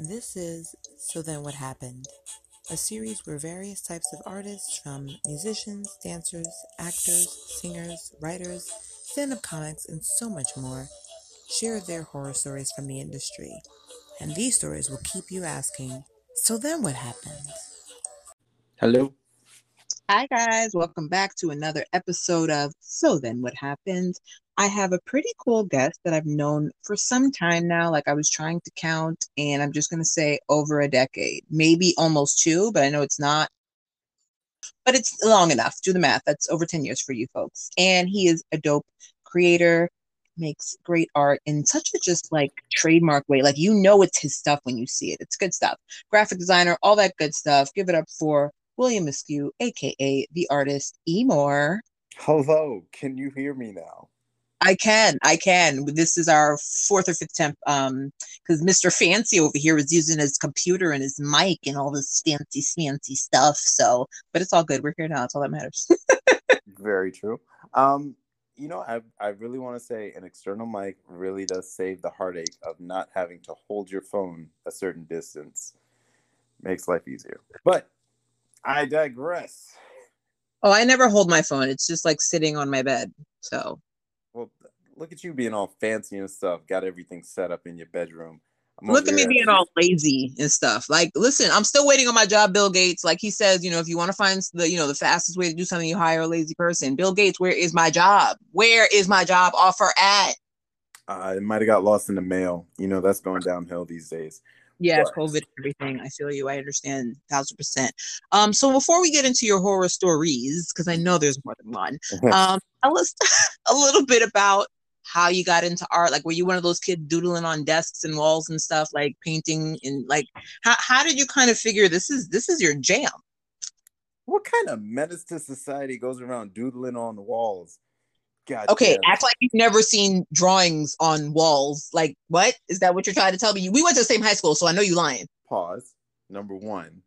This is So Then What Happened, a series where various types of artists, from musicians, dancers, actors, singers, writers, stand up comics, and so much more, share their horror stories from the industry. And these stories will keep you asking, So then what happened? Hello. Hi, guys. Welcome back to another episode of So Then What Happened. I have a pretty cool guest that I've known for some time now. Like I was trying to count, and I'm just going to say over a decade, maybe almost two, but I know it's not. But it's long enough. Do the math. That's over 10 years for you folks. And he is a dope creator, makes great art in such a just like trademark way. Like you know it's his stuff when you see it. It's good stuff. Graphic designer, all that good stuff. Give it up for William Askew, aka the artist E. Hello. Can you hear me now? I can, I can. This is our fourth or fifth attempt. Um, because Mr. Fancy over here was using his computer and his mic and all this fancy, fancy stuff. So, but it's all good. We're here now. That's all that matters. Very true. Um, you know, I I really want to say an external mic really does save the heartache of not having to hold your phone a certain distance. Makes life easier. But I digress. Oh, I never hold my phone. It's just like sitting on my bed. So look at you being all fancy and stuff. Got everything set up in your bedroom. I'm look at me being all lazy and stuff. Like, listen, I'm still waiting on my job, Bill Gates. Like he says, you know, if you want to find the, you know, the fastest way to do something, you hire a lazy person. Bill Gates, where is my job? Where is my job offer at? Uh, it might have got lost in the mail. You know, that's going downhill these days. Yeah, Right. COVID, everything. I feel you. I understand, thousand percent. Um, so before we get into your horror stories, because I know there's more than one, um, tell us a little bit about how you got into art. Like, were you one of those kids doodling on desks and walls and stuff, like painting and like, how how did you kind of figure this is this is your jam? what kind of menace to society goes around doodling on the walls? God Okay, damn. act like you've never seen drawings on walls. Like, what is that? What you're trying to tell me? We went to the same high school, so I know you lying. pause. Number one,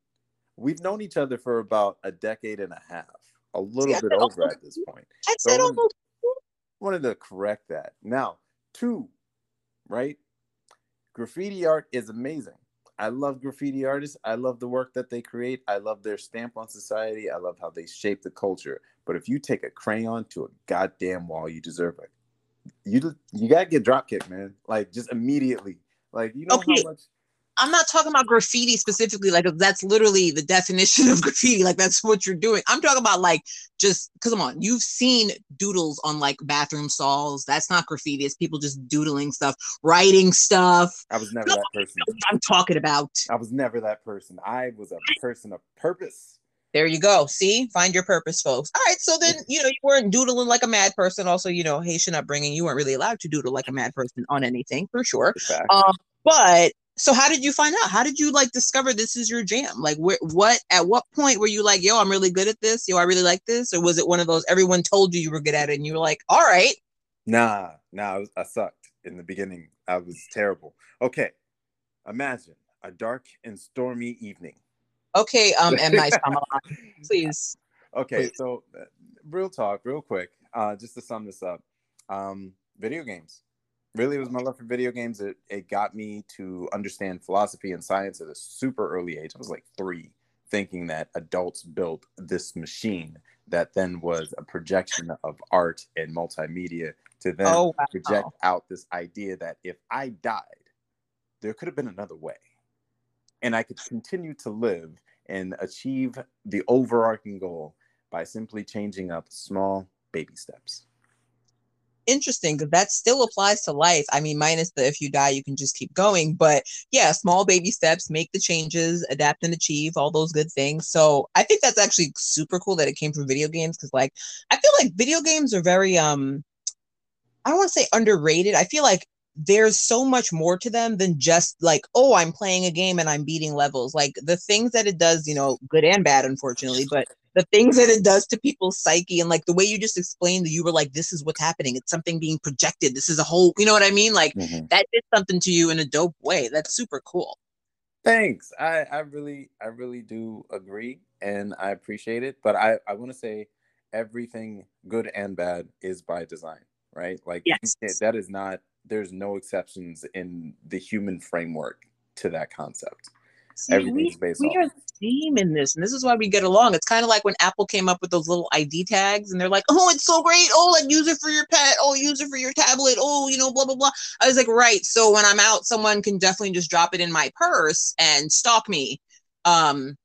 we've known each other for about a decade and a half, a little I bit over almost. at this point. I said wanted, almost. Wanted to correct that. Now, two, right? Graffiti art is amazing. I love graffiti artists. I love the work that they create. I love their stamp on society. I love how they shape the culture. But if you take a crayon to a goddamn wall, you deserve it. You you gotta get drop kicked, man. Like just immediately. Like you know Okay. how much I'm not talking about graffiti specifically, like that's literally the definition of graffiti. Like that's what you're doing. I'm talking about like just because come on, you've seen doodles on like bathroom stalls. That's not graffiti. It's people just doodling stuff, writing stuff. I was never that person. I'm talking about. I was never that person. I was a person of purpose. There you go. See, find your purpose, folks. All right. So then, you know, you weren't doodling like a mad person. Also, you know, Haitian upbringing, you weren't really allowed to doodle like a mad person on anything for sure. Um, but so how did you find out? How did you like discover this is your jam? Like where what at what point were you like, yo, I'm really good at this, yo, I really like this? Or was it one of those everyone told you you were good at it and you were like, all right, Nah, nah, I, was, I sucked in the beginning. I was terrible. Okay, imagine a dark and stormy evening. okay, um, M. Night Shyamalan, please. Okay, Please. so uh, real talk, real quick, uh, just to sum this up, um, video games. Really, it was my love for video games. It, it got me to understand philosophy and science at a super early age. I was like three, thinking that adults built this machine that then was a projection of art and multimedia to then Oh wow. project out this idea that if I died, there could have been another way. And I could continue to live and achieve the overarching goal by simply changing up small baby steps. Interesting because that still applies to life. I mean, minus the if you die, you can just keep going. But yeah, small baby steps, make the changes, adapt and achieve, all those good things. So I think that's actually super cool that it came from video games because, like, I feel like video games are very um, I don't want to say underrated. I feel like there's so much more to them than just like, oh, I'm playing a game and I'm beating levels. Like the things that it does, you know, good and bad, unfortunately, but the things that it does to people's psyche and like the way you just explained that you were like, this is what's happening. It's something being projected. This is a whole, you know what I mean? Like mm-hmm. that did something to you in a dope way. That's super cool. Thanks. I, I really, I really do agree and I appreciate it. But I, I want to say everything good and bad is by design, right? Like Yes. that is not there's no exceptions in the human framework to that concept. See, Everything's we, based we off are the same in this, and this is why we get along. It's kind of like when Apple came up with those little ID tags, and they're like, "Oh, it's so great! Oh, like use it for your pet. Oh, use it for your tablet. Oh, you know, blah blah blah." I was like, "Right." So when I'm out, someone can definitely just drop it in my purse and stalk me. Um,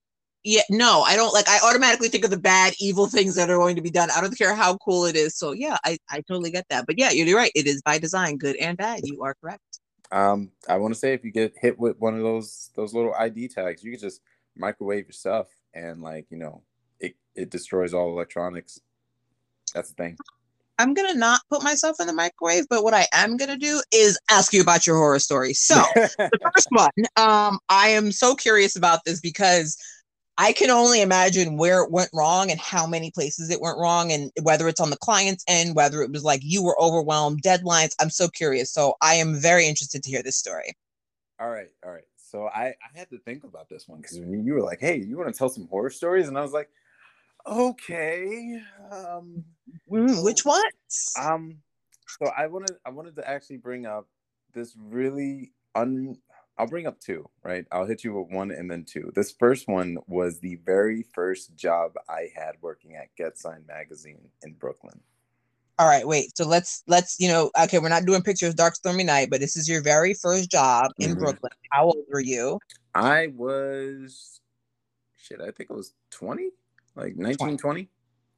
yeah, no, I don't like. I automatically think of the bad, evil things that are going to be done. I don't care how cool it is. So yeah, I I totally get that. But yeah, you're right. It is by design, good and bad. You are correct. Um, I want to say if you get hit with one of those those little ID tags, you can just microwave your stuff and like you know it it destroys all electronics. That's the thing. I'm gonna not put myself in the microwave, but what I am gonna do is ask you about your horror story. So the first one, um, I am so curious about this because I can only imagine where it went wrong and how many places it went wrong, and whether it's on the client's end, whether it was like you were overwhelmed, deadlines. I'm so curious. So I am very interested to hear this story. all right, all right. So I I had to think about this one because when you were like, "Hey, you want to tell some horror stories?" and I was like, "Okay." Um, Mm, which one? Um, so I wanted I wanted to actually bring up this really un. I'll bring up two, right? I'll hit you with one and then two. This first one was the very first job I had working at Get Sign magazine in Brooklyn. All right, wait. So let's let's you know. Okay, we're not doing pictures, dark stormy night, but this is your very first job in Mhm. Brooklyn. How old were you? I was shit. I think it was twenty, like nineteen twenty.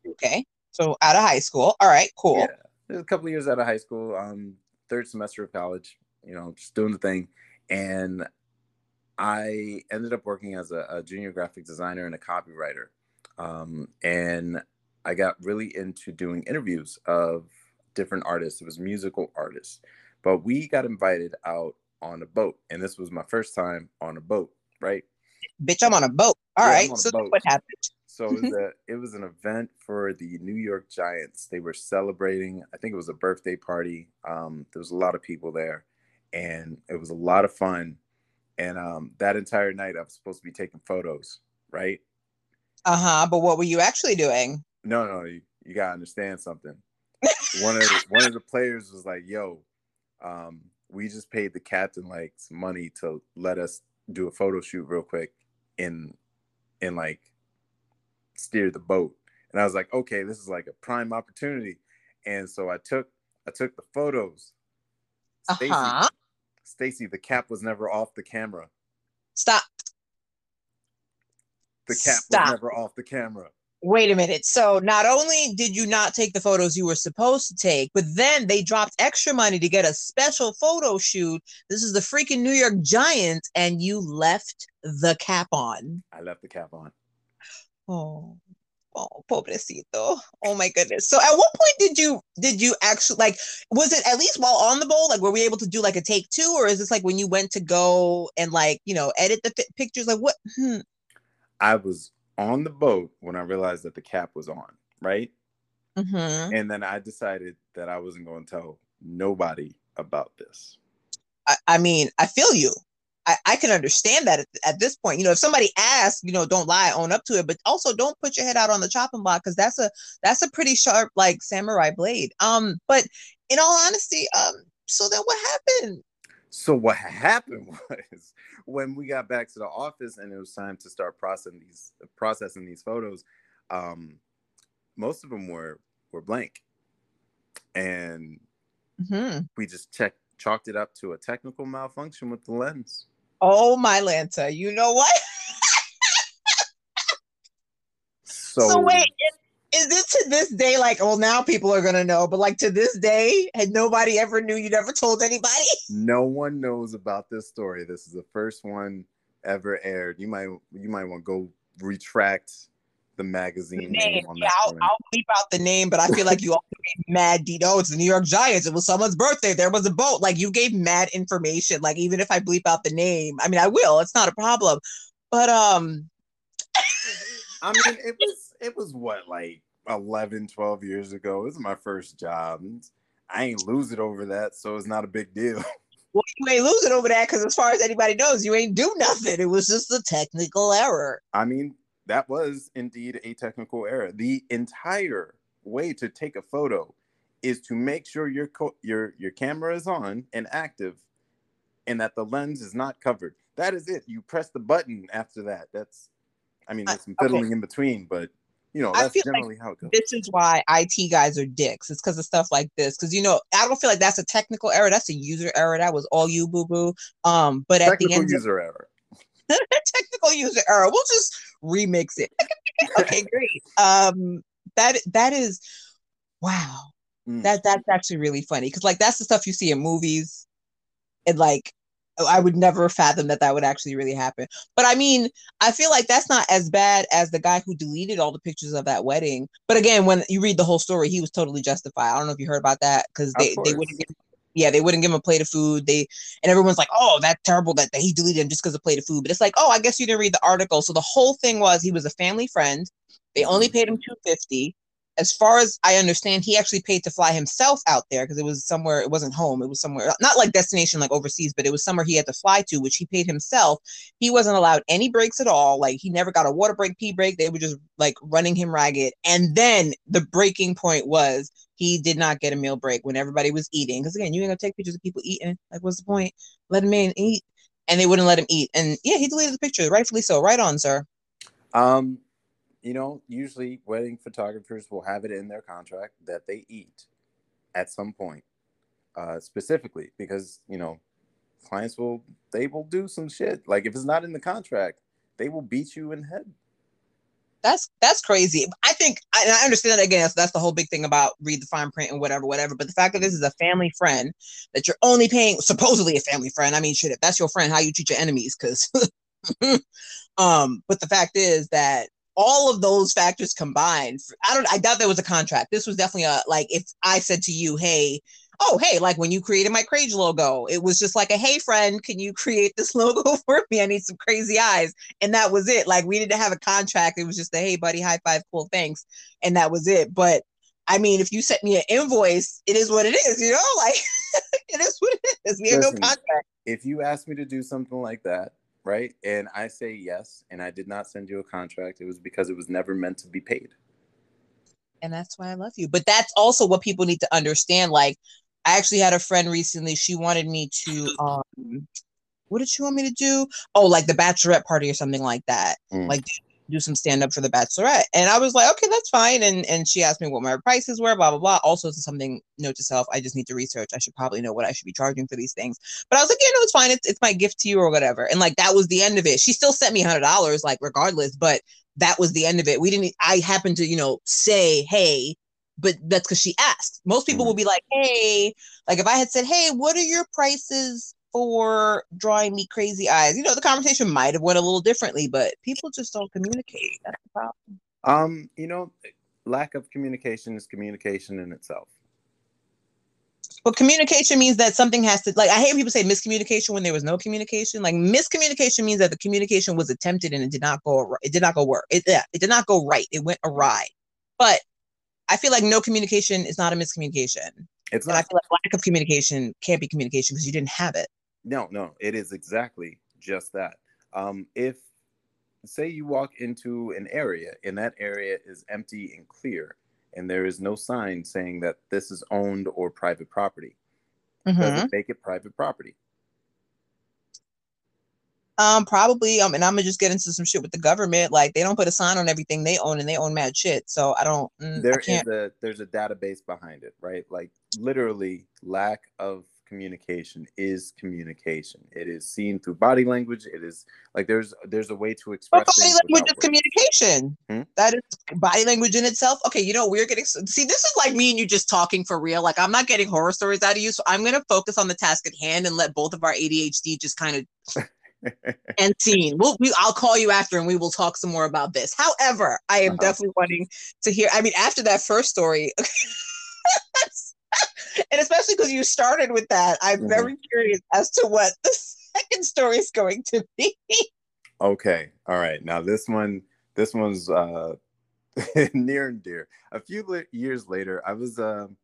Okay, so out of high school. All right, cool. Yeah, a couple of years out of high school. Um, third semester of college. You know, just doing the thing, and I ended up working as a, a junior graphic designer and a copywriter. Um, and I got really into doing interviews of different artists. It was musical artists, but we got invited out on a boat, and this was my first time on a boat. Right. Bitch, I'm on a boat. All Yeah, right. So boat. what happened? So it was a it was an event for the New York Giants. They were celebrating. I think it was a birthday party. Um, there was a lot of people there, and it was a lot of fun. And um, that entire night, I was supposed to be taking photos. Right? Uh huh. But what were you actually doing? No, no, you, you gotta understand something. One of the, one of the players was like, "Yo, um, we just paid the captain like some money to let us do a photo shoot real quick in in like steer the boat." And I was like, "Okay, this is like a prime opportunity." And so I took I took the photos. Uh Stacy, huh. Stacy, the cap was never off the camera. Stop. The cap Stop. was never off the camera. Wait a minute. So not only did you not take the photos you were supposed to take, but then they dropped extra money to get a special photo shoot. This is the freaking New York Giants, and you left the cap on. I left the cap on. Oh, oh, pobrecito. Oh my goodness. So at what point did you did you actually like was it at least while on the boat? Like were we able to do like a take two, or is this like when you went to go and like you know edit the fi- pictures? Like what? Hmm. I was on the boat when I realized that the cap was on, right? mhm. And then I decided that I wasn't going to tell nobody about this. I, I mean, I feel you. I, I can understand that at, at this point. You know, if somebody asks, you know, don't lie, own up to it, but also don't put your head out on the chopping block because that's a that's a pretty sharp like samurai blade. Um, but in all honesty, um, so then what happened? So what happened was when we got back to the office and it was time to start processing these processing these photos, um, most of them were were blank, and hmm we just checked chalked it up to a technical malfunction with the lens. Oh my Lanta, you know what? So, So, wait, is, is it to this day like, well, now people are gonna know, but like to this day, had nobody ever knew you never told anybody? no one knows about this story. This is the first one ever aired. You might you might want to go retract the magazine name on Yeah, I'll. I'll bleep out the name, but I feel like you also gave mad de- Oh, it's the New York Giants. It was someone's birthday. There was a boat. Like you gave mad information. Like even if I bleep out the name, I mean I will. It's not a problem. But um, I mean, it was it was what like 11, 12 years ago. This is my first job. I ain't lose it over that, so it's not a big deal. well, you ain't losing over that because as far as anybody knows, you ain't do nothing. It was just a technical error. I mean, that was indeed a technical error. The entire way to take a photo is to make sure your co- your your camera is on and active and that the lens is not covered. That is it. You press the button after that. That's, I mean, there's some fiddling in between, but you know, that's feel like generally how it goes. this is why IT guys are dicks. It's because of stuff like this. Because you know, I don't feel like that's a technical error. That's a user error. That was all you, boo boo. Um, but at the end. Technical user error. technical user error. We'll just remix it. okay, great. Um, that that is wow. Mm. That that's actually really funny because like that's the stuff you see in movies, and like I would never fathom that that would actually really happen. But I mean, I feel like that's not as bad as the guy who deleted all the pictures of that wedding. But again, when you read the whole story, he was totally justified. I don't know if you heard about that because they they wouldn't give. Yeah, they wouldn't give him a plate of food. They and everyone's like, "Oh, that's terrible that, that he deleted him just because of plate of food." But it's like, "Oh, I guess you didn't read the article." So the whole thing was he was a family friend. They mm-hmm. only paid him two fifty. As far as I understand, he actually paid to fly himself out there because it was somewhere. It wasn't home. It was somewhere not like destination like overseas, but it was somewhere he had to fly to, which he paid himself. He wasn't allowed any breaks at all. Like he never got a water break, pee break. They were just like running him ragged. And then the breaking point was he did not get a meal break when everybody was eating. Because again, you ain't gonna take pictures of people eating. Like, what's the point? Let him in eat. And they wouldn't let him eat. And yeah, he deleted the picture, rightfully so. Right on, sir. Um, you know, usually wedding photographers will have it in their contract that they eat at some point, uh, specifically because you know clients will they will do some shit. Like if it's not in the contract, they will beat you in head. That's that's crazy. I think and I understand that again. That's, that's the whole big thing about read the fine print and whatever, whatever. But the fact that this is a family friend that you're only paying supposedly a family friend. I mean, shit, if that's your friend, how you treat your enemies? Because, um, but the fact is that all of those factors combined, I don't. I doubt there was a contract. This was definitely a like if I said to you, hey. Oh, hey, like when you created my Crage logo, it was just like a hey friend, can you create this logo for me? I need some crazy eyes and that was it. Like we didn't have a contract. It was just a hey buddy, high five, cool, thanks, and that was it. But I mean, if you sent me an invoice, it is what it is, you know. Like it is what it is. We have no contract. If you ask me to do something like that, right, and I say yes, and I did not send you a contract, it was because it was never meant to be paid. and that's why I love you. But that's also what people need to understand. Like, I actually had a friend recently. She wanted me to, um, what did she want me to do? Oh, like the bachelorette party or something like that. Mm. Like do some stand up for the bachelorette. And I was like, okay, that's fine. And and she asked me what my prices were, blah blah blah. Also, it's something note to self. I just need to research. I should probably know what I should be charging for these things. But I was like, yeah, no, it's fine. It's it's my gift to you or whatever. And like that was the end of it. She still sent me hundred dollars, like regardless. But that was the end of it. We didn't. I happened to, you know, say, hey, but that's because she asked. Most people Mhm. will be like, hey, like if I had said, hey, what are your prices for drawing me crazy eyes? You know, the conversation might have went a little differently, but people just don't communicate. That's the problem. Um, you know, lack of communication is communication in itself. But communication means that something has to like I hate people say miscommunication when there was no communication. Like miscommunication means that the communication was attempted and it did not go it did not go work. It yeah, it did not go right. It went awry. But I feel like no communication is not a miscommunication. It's And I not feel like lack of communication can't be communication because you didn't have it. No, no, it is exactly just that. Um, if say you walk into an area and that area is empty and clear, and there is no sign saying that this is owned or private property, does Mhm. it make it private property? Um, probably. Um, and I'm gonna just get into some shit with the government. Like they don't put a sign on everything they own, and they own mad shit. So I don't. mm, I There is can't. a there's a database behind it, right? Like literally, lack of communication is communication. It is seen through body language. It is like there's there's a way to express But body language is communication. Hmm? That is body language in itself. Okay, you know we're getting. See, this is like me and you just talking for real. Like I'm not getting horror stories out of you, so I'm gonna focus on the task at hand and let both of our ADHD just kind of end scene. We'll, we, I'll call you after and we will talk some more about this. However, I am Uh-huh. definitely wanting to hear. I mean, after that first story, and especially because you started with that, I'm Mhm. very curious as to what the second story is going to be. Okay. All right. Now this one, this one's uh, near and dear. A few years later, I was um,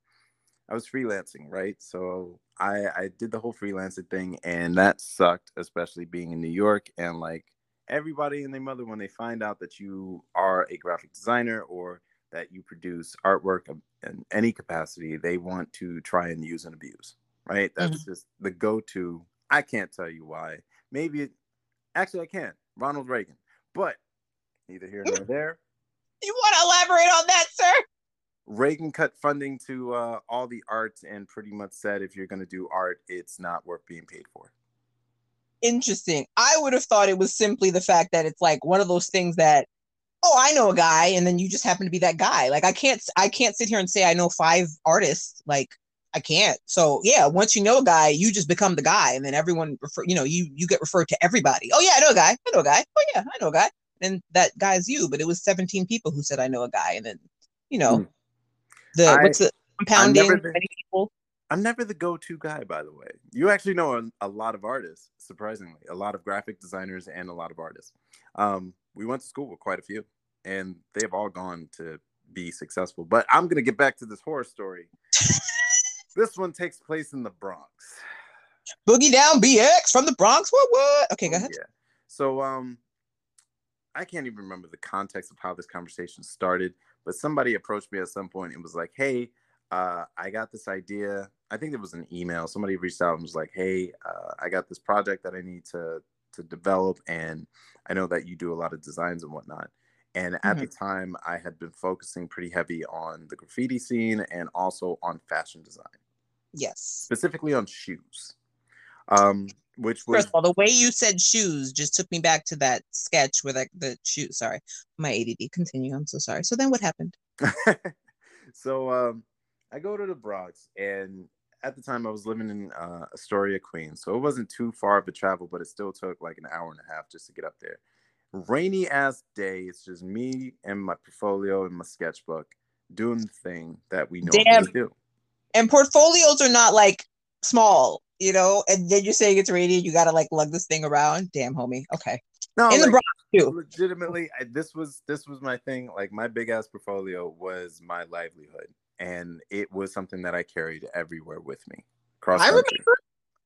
I was freelancing, right? So I I did the whole freelancing thing, and that sucked, especially being in New York and like everybody and their mother when they find out that you are a graphic designer or that you produce artwork in any capacity, they want to try and use and abuse, right? That's mm-hmm. just the go-to. I can't tell you why. Maybe it Actually, I can. Ronald Reagan. But neither here nor there. You want to elaborate on that, sir? Reagan cut funding to uh, all the arts and pretty much said if you're going to do art, it's not worth being paid for. Interesting. I would have thought it was simply the fact that it's like one of those things that, oh, I know a guy, and then you just happen to be that guy. Like I can't, I can't sit here and say I know five artists. Like I can't. So yeah, once you know a guy, you just become the guy, and then everyone refer, you know, you you get referred to everybody. Oh yeah, I know a guy. I know a guy. Oh yeah, I know a guy. And that guy's you, but it was 17 people who said I know a guy, and then you know, mm. The I, what's the compounding? many people. I'm never the go-to guy, by the way. You actually know a, a, lot of artists, surprisingly, a lot of graphic designers and a lot of artists. Um, we went to school with quite a few, and they've all gone to be successful. But I'm gonna get back to this horror story. this one takes place in the Bronx. Boogie Down BX from the Bronx. What? What? Okay, go oh, ahead. Yeah. So, um, I can't even remember the context of how this conversation started, but somebody approached me at some point and was like, "Hey." Uh, I got this idea. I think it was an email. Somebody reached out and was like, "Hey, uh, I got this project that I need to to develop, and I know that you do a lot of designs and whatnot." And at mm-hmm. the time, I had been focusing pretty heavy on the graffiti scene and also on fashion design. Yes, specifically on shoes. Um, which was first of all, the way you said shoes just took me back to that sketch where like the shoe Sorry, my ADD. Continue. I'm so sorry. So then, what happened? so um, I go to the Bronx, and at the time I was living in uh, Astoria, Queens, so it wasn't too far of a travel, but it still took like an hour and a half just to get up there. Rainy ass day. It's just me and my portfolio and my sketchbook doing the thing that we normally do. And portfolios are not like small, you know. And then you're saying it's rainy, you gotta like lug this thing around. Damn, homie. Okay. No, in like, the Bronx too. Legitimately, I, this was this was my thing. Like my big ass portfolio was my livelihood and it was something that I carried everywhere with me. Cross I remember.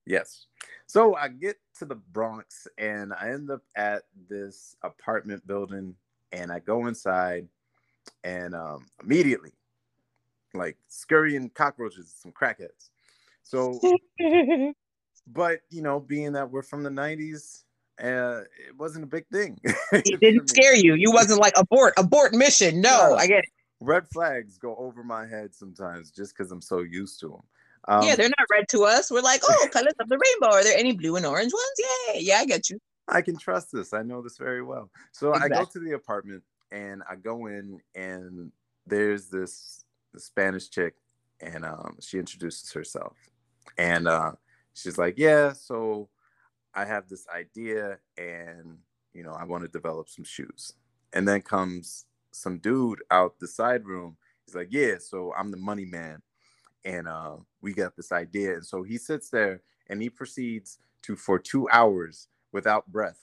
Yes. So I get to the Bronx and I end up at this apartment building and I go inside and um, immediately like scurrying cockroaches, some crackheads. So, but you know, being that we're from the 90s, uh, it wasn't a big thing. it didn't scare you. You wasn't like abort, abort mission. No, yeah. I get it red flags go over my head sometimes just because I'm so used to them. Um, yeah, they're not red to us. We're like, oh, colors of the rainbow. Are there any blue and orange ones? Yeah, yeah, I get you. I can trust this. I know this very well. So exactly. I go to the apartment and I go in and there's this, this Spanish chick and um, she introduces herself and uh, she's like, yeah, so I have this idea and you know I want to develop some shoes. And then comes some dude out the side room. He's like, yeah, so I'm the money man, and uh, we got this idea. And so he sits there and he proceeds to for two hours without breath.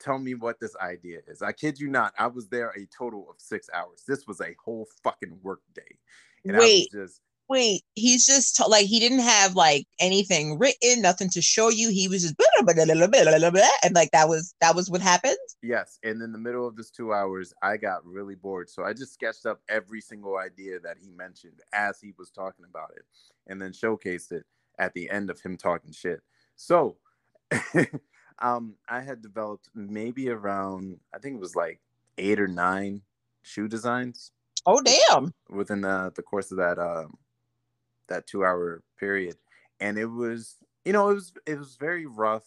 Tell me what this idea is. I kid you not. I was there a total of six hours. This was a whole fucking work day. And Wait, I was just wait, he's just t- like he didn't have like anything written, nothing to show you. He was just and like that was that was what happened. Yes, and in the middle of this two hours, I got really bored, so I just sketched up every single idea that he mentioned as he was talking about it, and then showcased it at the end of him talking shit. So, um, I had developed maybe around I think it was like eight or nine shoe designs. Oh damn! Within the the course of that um that two hour period and it was you know it was it was very rough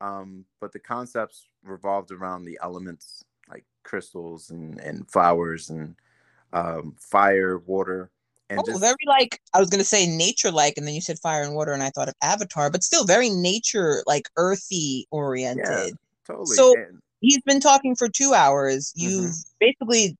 um but the concepts revolved around the elements like crystals and and flowers and um fire water and oh, just, very like I was gonna say nature like, and then you said fire and water, and I thought of Avatar, but still very nature like earthy oriented. Yeah, totally. So and, he's been talking for two hours. You've mm-hmm. basically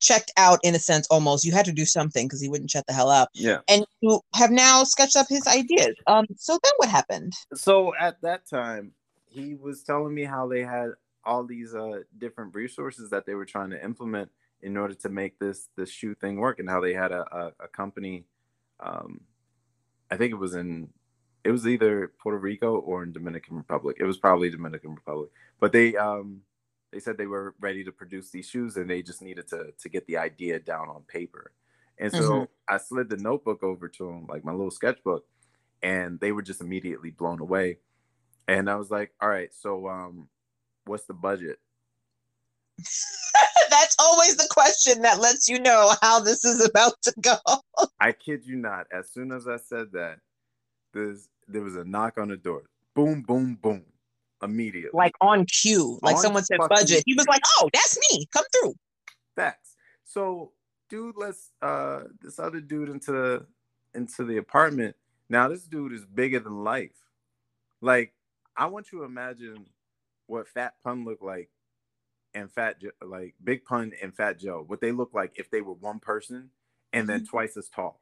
checked out in a sense almost. You had to do something because he wouldn't shut the hell up. Yeah. And you have now sketched up his ideas. Um so then what happened? So at that time he was telling me how they had all these uh different resources that they were trying to implement in order to make this this shoe thing work and how they had a, a, a company um i think it was in it was either puerto rico or in dominican republic. It was probably dominican republic. But they um they said they were ready to produce these shoes and they just needed to to get the idea down on paper. And so mm-hmm. I slid the notebook over to them, like my little sketchbook, and they were just immediately blown away. And I was like, all right, so um, what's the budget? That's always the question that lets you know how this is about to go. I kid you not. As soon as I said that, there's there was a knock on the door. Boom, boom, boom. Immediately. Like on cue. Like On someone said budget. He was like, oh, that's me. Come through. Facts. So, dude, let's uh this other dude into into the apartment. Now, this dude is bigger than life. Like, I want you to imagine what Fat Pun looked like and Fat Jo- like Big Pun and Fat Joe. What they look like if they were one person and then Mhm. twice as tall.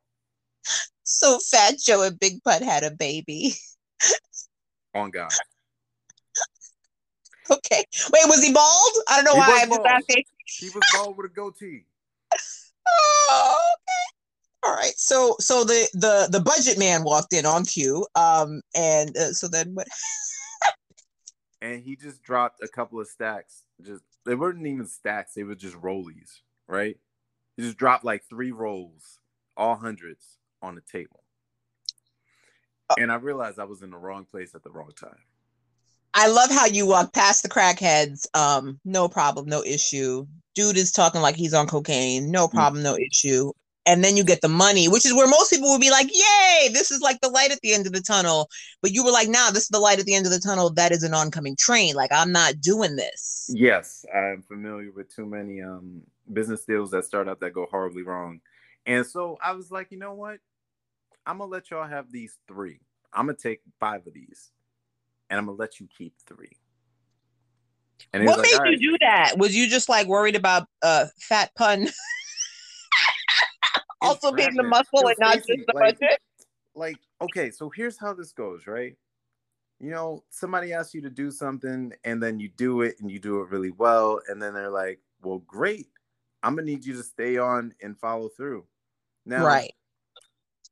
So Fat Joe and Big Pun had a baby. On God. Okay. Wait, was he bald? I don't know He why was I'm asking. He was bald with a goatee. Oh, okay. All right. So so the the the budget man walked in on cue. Um and uh, so then what and he just dropped a couple of stacks. Just they weren't even stacks; they were just rollies, right? He just dropped like three rolls, all hundreds, on the table. And I realized I was in the wrong place at the wrong time. I love how you walk past the crackheads. Um, no problem, no issue. Dude is talking like he's on cocaine. No problem, no issue. And then you get the money, which is where most people would be like, "Yay, this is like the light at the end of the tunnel." But you were like, "Nah, this is the light at the end of the tunnel. That is an oncoming train. Like I'm not doing this." Yes, I'm familiar with too many um business deals that start out that go horribly wrong. And so I was like, you know what? I'm gonna let y'all have these three. I'm gonna take five of these, and I'm gonna let you keep three. And What like, made "All you right." do that? Was you just like worried about uh fat pun also being the muscle and not just the like- budget? like okay so here's how this goes right you know somebody asks you to do something and then you do it and you do it really well and then they're like well great i'm gonna need you to stay on and follow through now Right.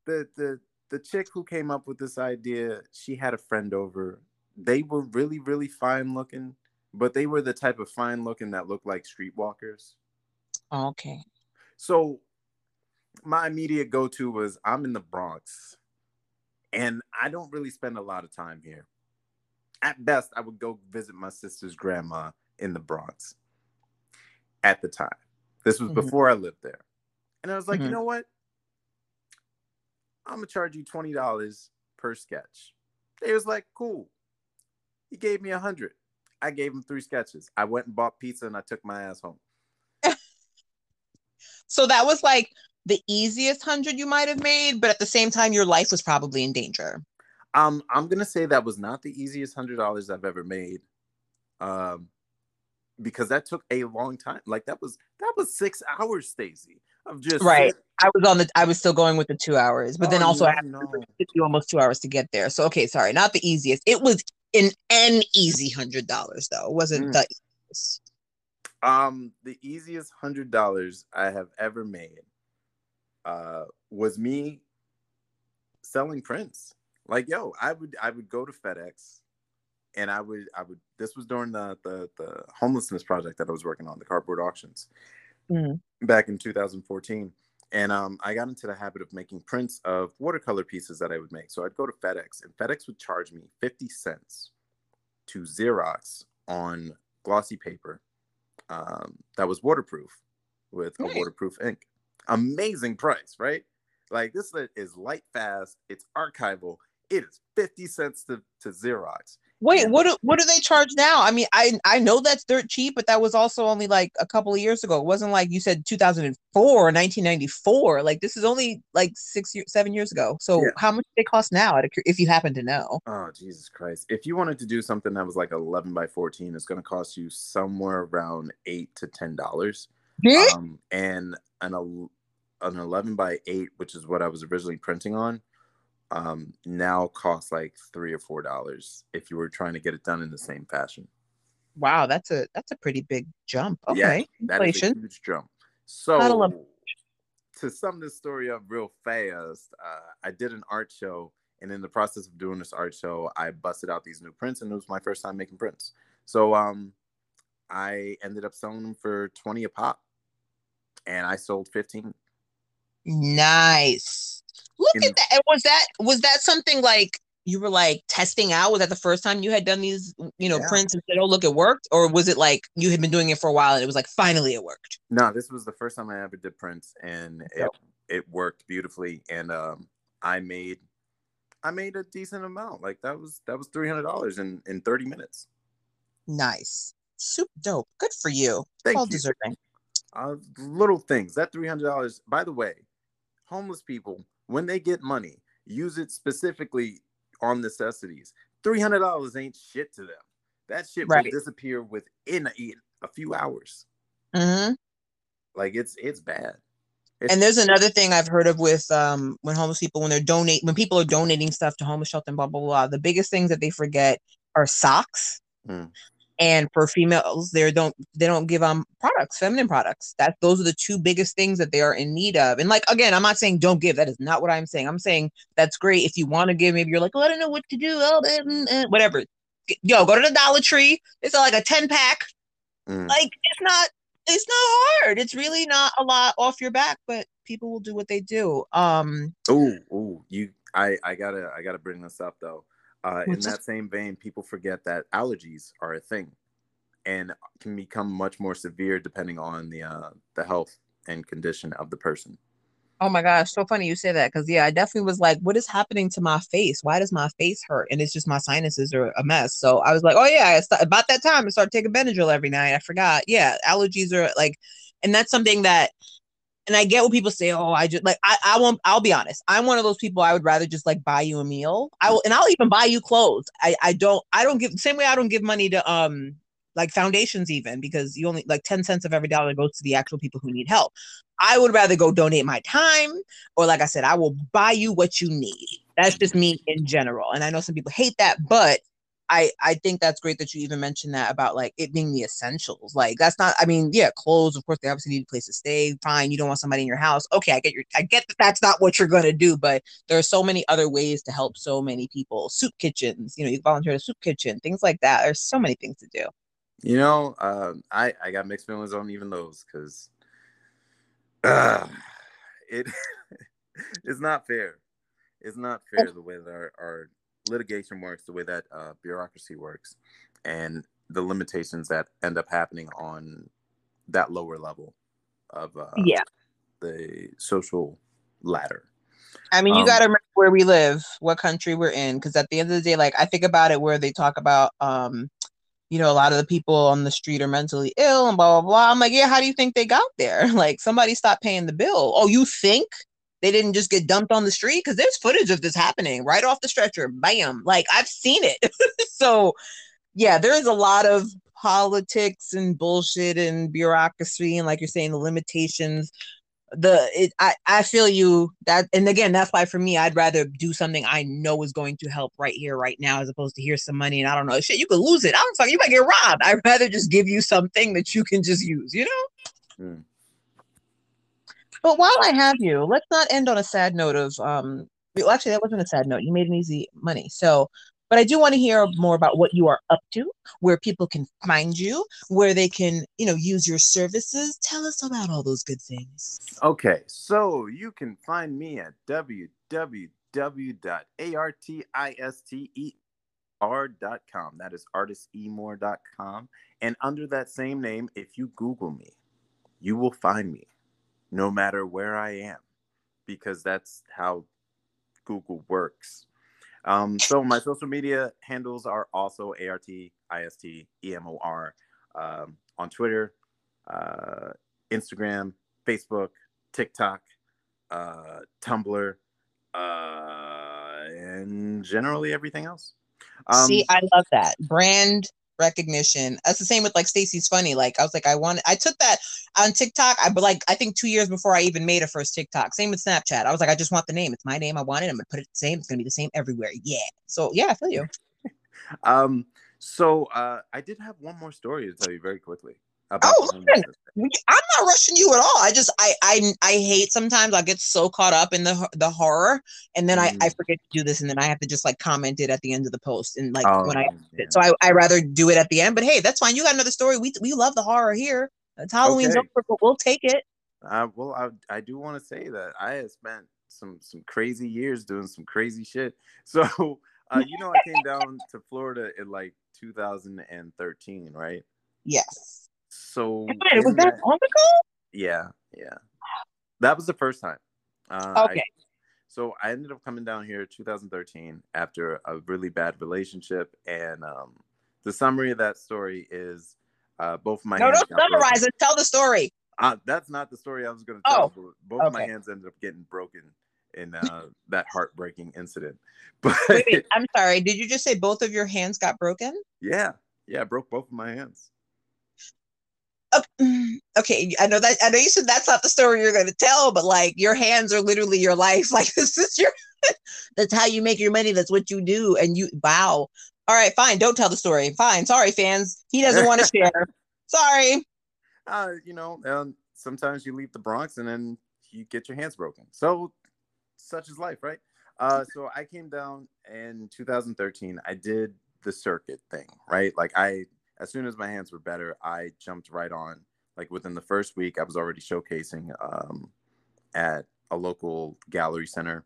the the the chick who came up with this idea she had a friend over they were really really fine looking but they were the type of fine looking that looked like streetwalkers Okay. so my immediate go-to was I'm in the Bronx and I don't really spend a lot of time here. At best, I would go visit my sister's grandma in the Bronx at the time. This was Mhm. before I lived there. And I was like, you Mhm. know what? I'm gonna charge you $20 per sketch. They was like, cool. He gave me a hundred. I gave him three sketches. I went and bought pizza and I took my ass home. So that was like the easiest hundred you might have made, but at the same time, your life was probably in danger. Um, I'm gonna say that was not the easiest hundred dollars I've ever made, um, because that took a long time. Like that was that was six hours, Stacy, of just Right. I was on the I was still going with the two hours, but then Oh, also I had no. you almost two hours to get there. So okay, sorry, not the easiest. It was an an easy hundred dollars though. It wasn't Mm. the easiest. Um, the easiest hundred dollars I have ever made, uh, was me selling prints. Like, yo, I would I would go to FedEx, and I would I would. This was during the the the homelessness project that I was working on, the cardboard auctions. Mhm. back in 2014 and um, i got into the habit of making prints of watercolor pieces that i would make so i'd go to fedex and fedex would charge me 50 cents to xerox on glossy paper um, that was waterproof with Nice. a waterproof ink. Amazing price right? Like this is light fast it's archival it is 50 cents to, to xerox Wait, Yeah. what do what do they charge now? I mean, I I know that's dirt cheap, but that was also only like a couple of years ago. It wasn't like you said 2004 or 1994. Like this is only like six years, seven years ago. So Yeah. how much do they cost now? out of cur- If you happen to know. Oh Jesus Christ! If you wanted to do something that was like eleven by fourteen, it's going to cost you somewhere around eight to ten dollars. Um, and an an eleven by eight, which is what I was originally printing on, um, now costs like three or four dollars if you were trying to get it done in the same fashion. Wow, that's a that's a pretty big jump. Yeah, Okay, That is a inflation. huge jump. Gotta love- So, to sum this story up real fast, uh, I did an art show, and in the process of doing this art show, I busted out these new prints, and it was my first time making prints. So, um, I ended up selling them for twenty a pop, and I sold fifteen. Nice. Look In- at that. And was that was that something like you were like testing out? Was that the first time you had done these, you know, Yeah. prints and said, "Oh, look, it worked," or was it like you had been doing it for a while and it was like finally it worked? No, this was the first time I ever did prints, and it it worked beautifully. And um, I made I made a decent amount. Like that was that was three hundred dollars in in thirty minutes. Nice, super dope. Good for you. Thank All you. deserving. Uh, little things. That three hundred dollars. By the way, homeless people when they get money, use it specifically on necessities. Three hundred dollars ain't shit to them. That shit Right. will disappear within a, a few hours. hmm Like it's it's bad. It's, And there's another thing I've heard of with um when homeless people when they're donate when people are donating stuff to homeless shelter and blah blah blah. The biggest things that they forget are socks. Mm. And for females, they don't they don't give um products, feminine products. That those are the two biggest things that they are in need of. And like again, I'm not saying don't give. That is not what I'm saying. I'm saying that's great if you want to give. Maybe you're like, oh, I don't know what to do. Oh, mm, mm, mm," whatever. Yo, go to the Dollar Tree. It's like a ten pack. Mm. Like it's not it's not hard. It's really not a lot off your back, but people will do what they do. Um, oh you I I gotta I gotta bring this up though. Uh, in that same vein, people forget that allergies are a thing, and can become much more severe depending on the uh, the health and condition of the person. oh my gosh, so funny you say that because yeah, I definitely was like, what is happening to my face? Why does my face hurt? And it's just my sinuses are a mess. So I was like, oh yeah, I st- about that time I started taking Benadryl every night. I forgot. Yeah, allergies are like, and that's something that. And I get what people say. Oh, I just like I, I won't. I'll be honest. I'm one of those people. I would rather just like buy you a meal. I will, and I'll even buy you clothes. I, I don't. I don't give same way. I don't give money to um like foundations even because you only like 10 cents of every dollar goes to the actual people who need help. I would rather go donate my time or like I said, I will buy you what you need. That's just me in general. And I know some people hate that, but I I think that's great that you even mentioned that about like it being the essentials. Like that's not I mean, yeah, clothes, of course they obviously need a place to stay. Fine, you don't want somebody in your house. Okay, I get your I get that that's not what you're gonna do, but there are so many other ways to help so many people. Soup kitchens, you know, you volunteer at a soup kitchen, things like that. There's so many things to do. You know, um, I I got mixed feelings on even those because uh, it it's not fair. It's not fair the way that our, our litigation works, the way that uh, bureaucracy works, and the limitations that end up happening on that lower level of uh, Yeah. the social ladder. I mean, you Um, got to remember where we live, what country we're in, because at the end of the day, like I think about it, where they talk about, um, you know, a lot of the people on the street are mentally ill and blah blah blah. I'm like, yeah, how do you think they got there? Like, somebody stopped paying the bill. Oh, you think they didn't just get dumped on the street? Because there's footage of this happening right off the stretcher. Bam! Like I've seen it. so, yeah, there's a lot of politics and bullshit and bureaucracy and, like you're saying, the limitations the it, I, I feel you that and again that's why for me I'd rather do something I know is going to help right here right now as opposed to here's some money and I don't know shit you could lose it I don't fuck you might get robbed I'd rather just give you something that you can just use you know Hmm. But while I have you let's not end on a sad note of um well, actually that wasn't a sad note you made an easy money so but I do want to hear more about what you are up to, where people can find you, where they can, you know, use your services. Tell us about all those good things. Okay, so you can find me at www.artistemore.com. That is artistemore.com. And under that same name, if you Google me, you will find me no matter where I am, because that's how Google works. Um, so my social media handles are also A R T I S T E M O R um, on Twitter, uh, Instagram, Facebook, TikTok, uh, Tumblr, uh, and generally everything else. Um, See, I love that brand recognition. That's the same with like Stacy's funny. Like I was like, I want. I took that on TikTok. I but like I think two years before I even made a first TikTok. Same with Snapchat. I was like, I just want the name. It's my name. I want it. I'm gonna put it the same. It's gonna be the same everywhere. Yeah. So yeah, I feel you. um, so uh, I did have one more story to tell you very quickly Oh, I'm not rushing you at all. I just I I I hate sometimes I get so caught up in the the horror and then I I Mm. forget to do this and then I have to just like comment it at the end of the post and like Oh, when I yeah. so I I rather do it at the end. But hey, that's fine. You got another story. We we love the horror here. It's Halloween's Okay. over, but we'll take it. Uh, well, I, I do want to say that I have spent some some crazy years doing some crazy shit. So Uh, you know, I came down to Florida in like 2013, right? Yes. So Wait, was that long ago? Yeah, yeah. That was the first time. Uh, I- Okay. so I ended up coming down here 2013 after a really bad relationship, and um, the summary of that story is uh, both my No, hands don't summarize it. Tell the story. Uh, that's not the story I was going to tell. Oh, both of my hands ended up getting broken in uh, that heartbreaking incident. But Wait, wait, I'm sorry. Did you just say both of your hands got broken? yeah, yeah, I broke both of my hands. Okay, okay, I know that. I know you said that's not the story you're going to tell, but like your hands are literally your life. Like this is your. that's how you make your money. That's what you do. And you wow. All right, fine. Don't tell the story. Fine. Sorry, fans. He doesn't want to share. Sorry. uh, you know, um, sometimes you leave the Bronx and then you get your hands broken. So such is life, right? Uh, so I came down in 2013. I did the circuit thing, right? Like I, as soon as my hands were better, I jumped right on. Like within the first week, I was already showcasing um, at a local gallery center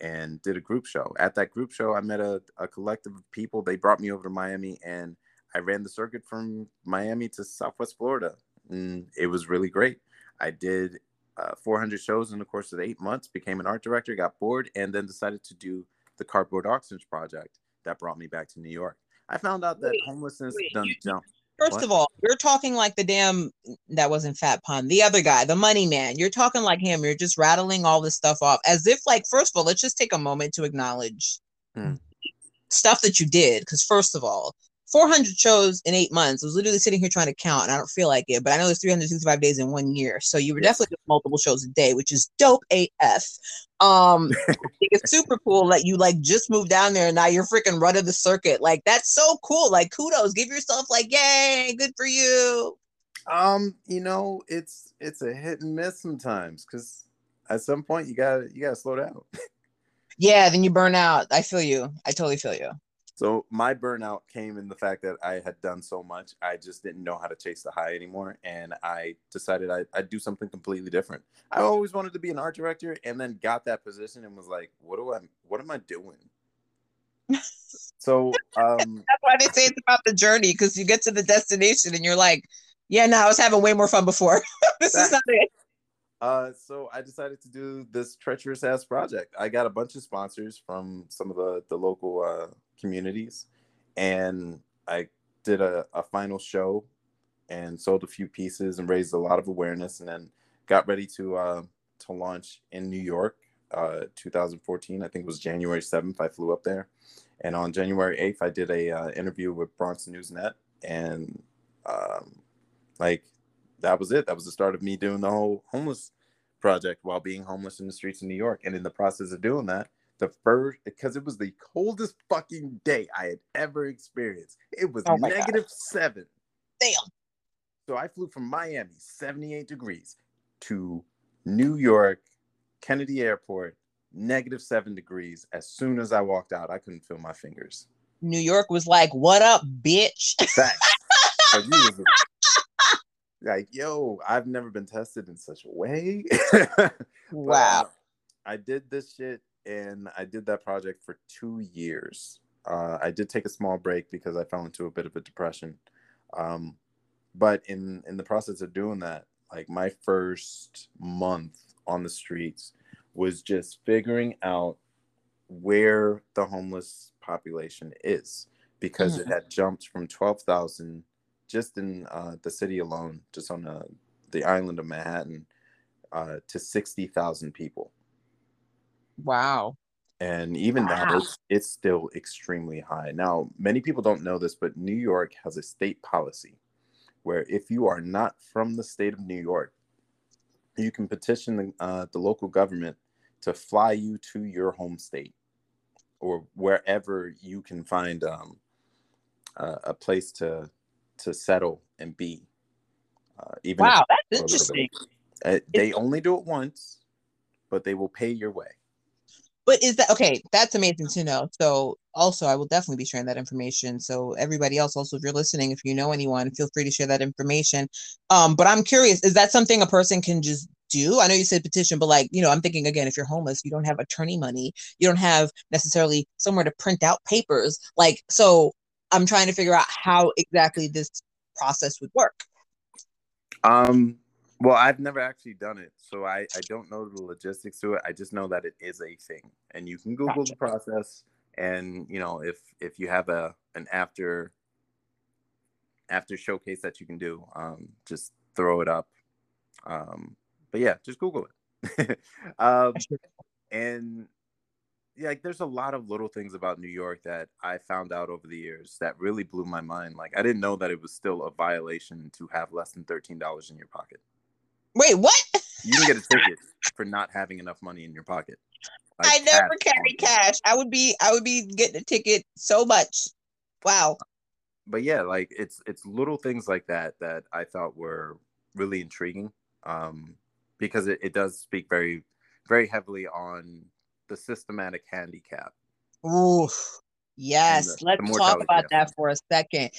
and did a group show. At that group show, I met a, a collective of people. They brought me over to Miami and I ran the circuit from Miami to Southwest Florida. And it was really great. I did uh, 400 shows in the course of eight months, became an art director, got bored, and then decided to do the Cardboard Auctions project that brought me back to New York. I found out that Wait, homelessness wait, done you- jump. First What? of all, you're talking like the damn that wasn't Fat Pun. The other guy, the money man. You're talking like him. You're just rattling all this stuff off as if like first of all, let's just take a moment to acknowledge Hmm. stuff that you did. Because first of all, 400 shows in eight months. I was literally sitting here trying to count, and I don't feel like it, but I know there's 365 days in one year. So you were definitely doing multiple shows a day, which is dope AF. Um, it's super cool that you like just moved down there and now you're freaking running the circuit. Like that's so cool. Like kudos, give yourself like yay, good for you. Um, you know, it's it's a hit and miss sometimes because at some point you gotta you gotta slow down. Yeah, then you burn out. I feel you. I totally feel you. So my burnout came in the fact that I had done so much, I just didn't know how to chase the high anymore, and I decided I, I'd do something completely different. I always wanted to be an art director, and then got that position and was like, "What do I? What am I doing?" so, um, That's why they say it's about the journey because you get to the destination and you're like, yeah, no, I was having way more fun before. this is not it. Uh, so I decided to do this treacherous ass project. I got a bunch of sponsors from some of the the local uh, communities, and I did a, a final show and sold a few pieces and raised a lot of awareness, and then got ready to uh, to launch in New York. Uh, 2014, I think it was January 7th. I flew up there, and on January 8th, I did a uh, interview with Bronx Newsnet, and um, like that was it. That was the start of me doing the whole homeless project while being homeless in the streets of New York. And in the process of doing that, the first because it was the coldest fucking day I had ever experienced. It was Oh negative seven. Damn. So I flew from Miami, 78 degrees, to New York, Kennedy Airport, negative seven degrees. As soon as I walked out, I couldn't feel my fingers. New York was like, what up, bitch? Like, you was like, yo, I've never been tested in such a way. Wow. uh, I did this shit and I did that project for two years. Uh, I did take a small break because I fell into a bit of a depression. Um, but in in the process of doing that, like my first month on the streets was just figuring out where the homeless population is because it had jumped from 12,000 just in uh, the city alone, just on the, the island of Manhattan, uh, to 60,000 people. Wow. And even now, Wow. it's, it's still extremely high. Now, many people don't know this, but New York has a state policy where if you are not from the state of New York, you can petition the, uh, the local government to fly you to your home state or wherever you can find um, uh, a place to to settle and be. Uh, even Wow, that's for a little interesting. Uh, they only do it once, but they will pay your way. But is that okay? That's amazing to know. So, also, I will definitely be sharing that information. So, everybody else, also, if you're listening, if you know anyone, feel free to share that information. Um, but I'm curious, is that something a person can just do? I know you said petition, but like, you know, I'm thinking again, if you're homeless, you don't have attorney money, you don't have necessarily somewhere to print out papers. Like, so I'm trying to figure out how exactly this process would work. Um, well, I've never actually done it, so I, I don't know the logistics to it. I just know that it is a thing, and you can Google gotcha. the process. And you know, if if you have a an after after showcase that you can do, um, just throw it up. Um, but yeah, just Google it. um, and yeah, like there's a lot of little things about New York that I found out over the years that really blew my mind. Like I didn't know that it was still a violation to have less than thirteen dollars in your pocket. Wait, what? you can get a ticket for not having enough money in your pocket. Like I never carry cash. I would be I would be getting a ticket so much. Wow. But yeah, like it's it's little things like that that I thought were really intriguing. Um because it, it does speak very very heavily on the systematic handicap. Ooh, yes. The, Let's the talk about that for a second.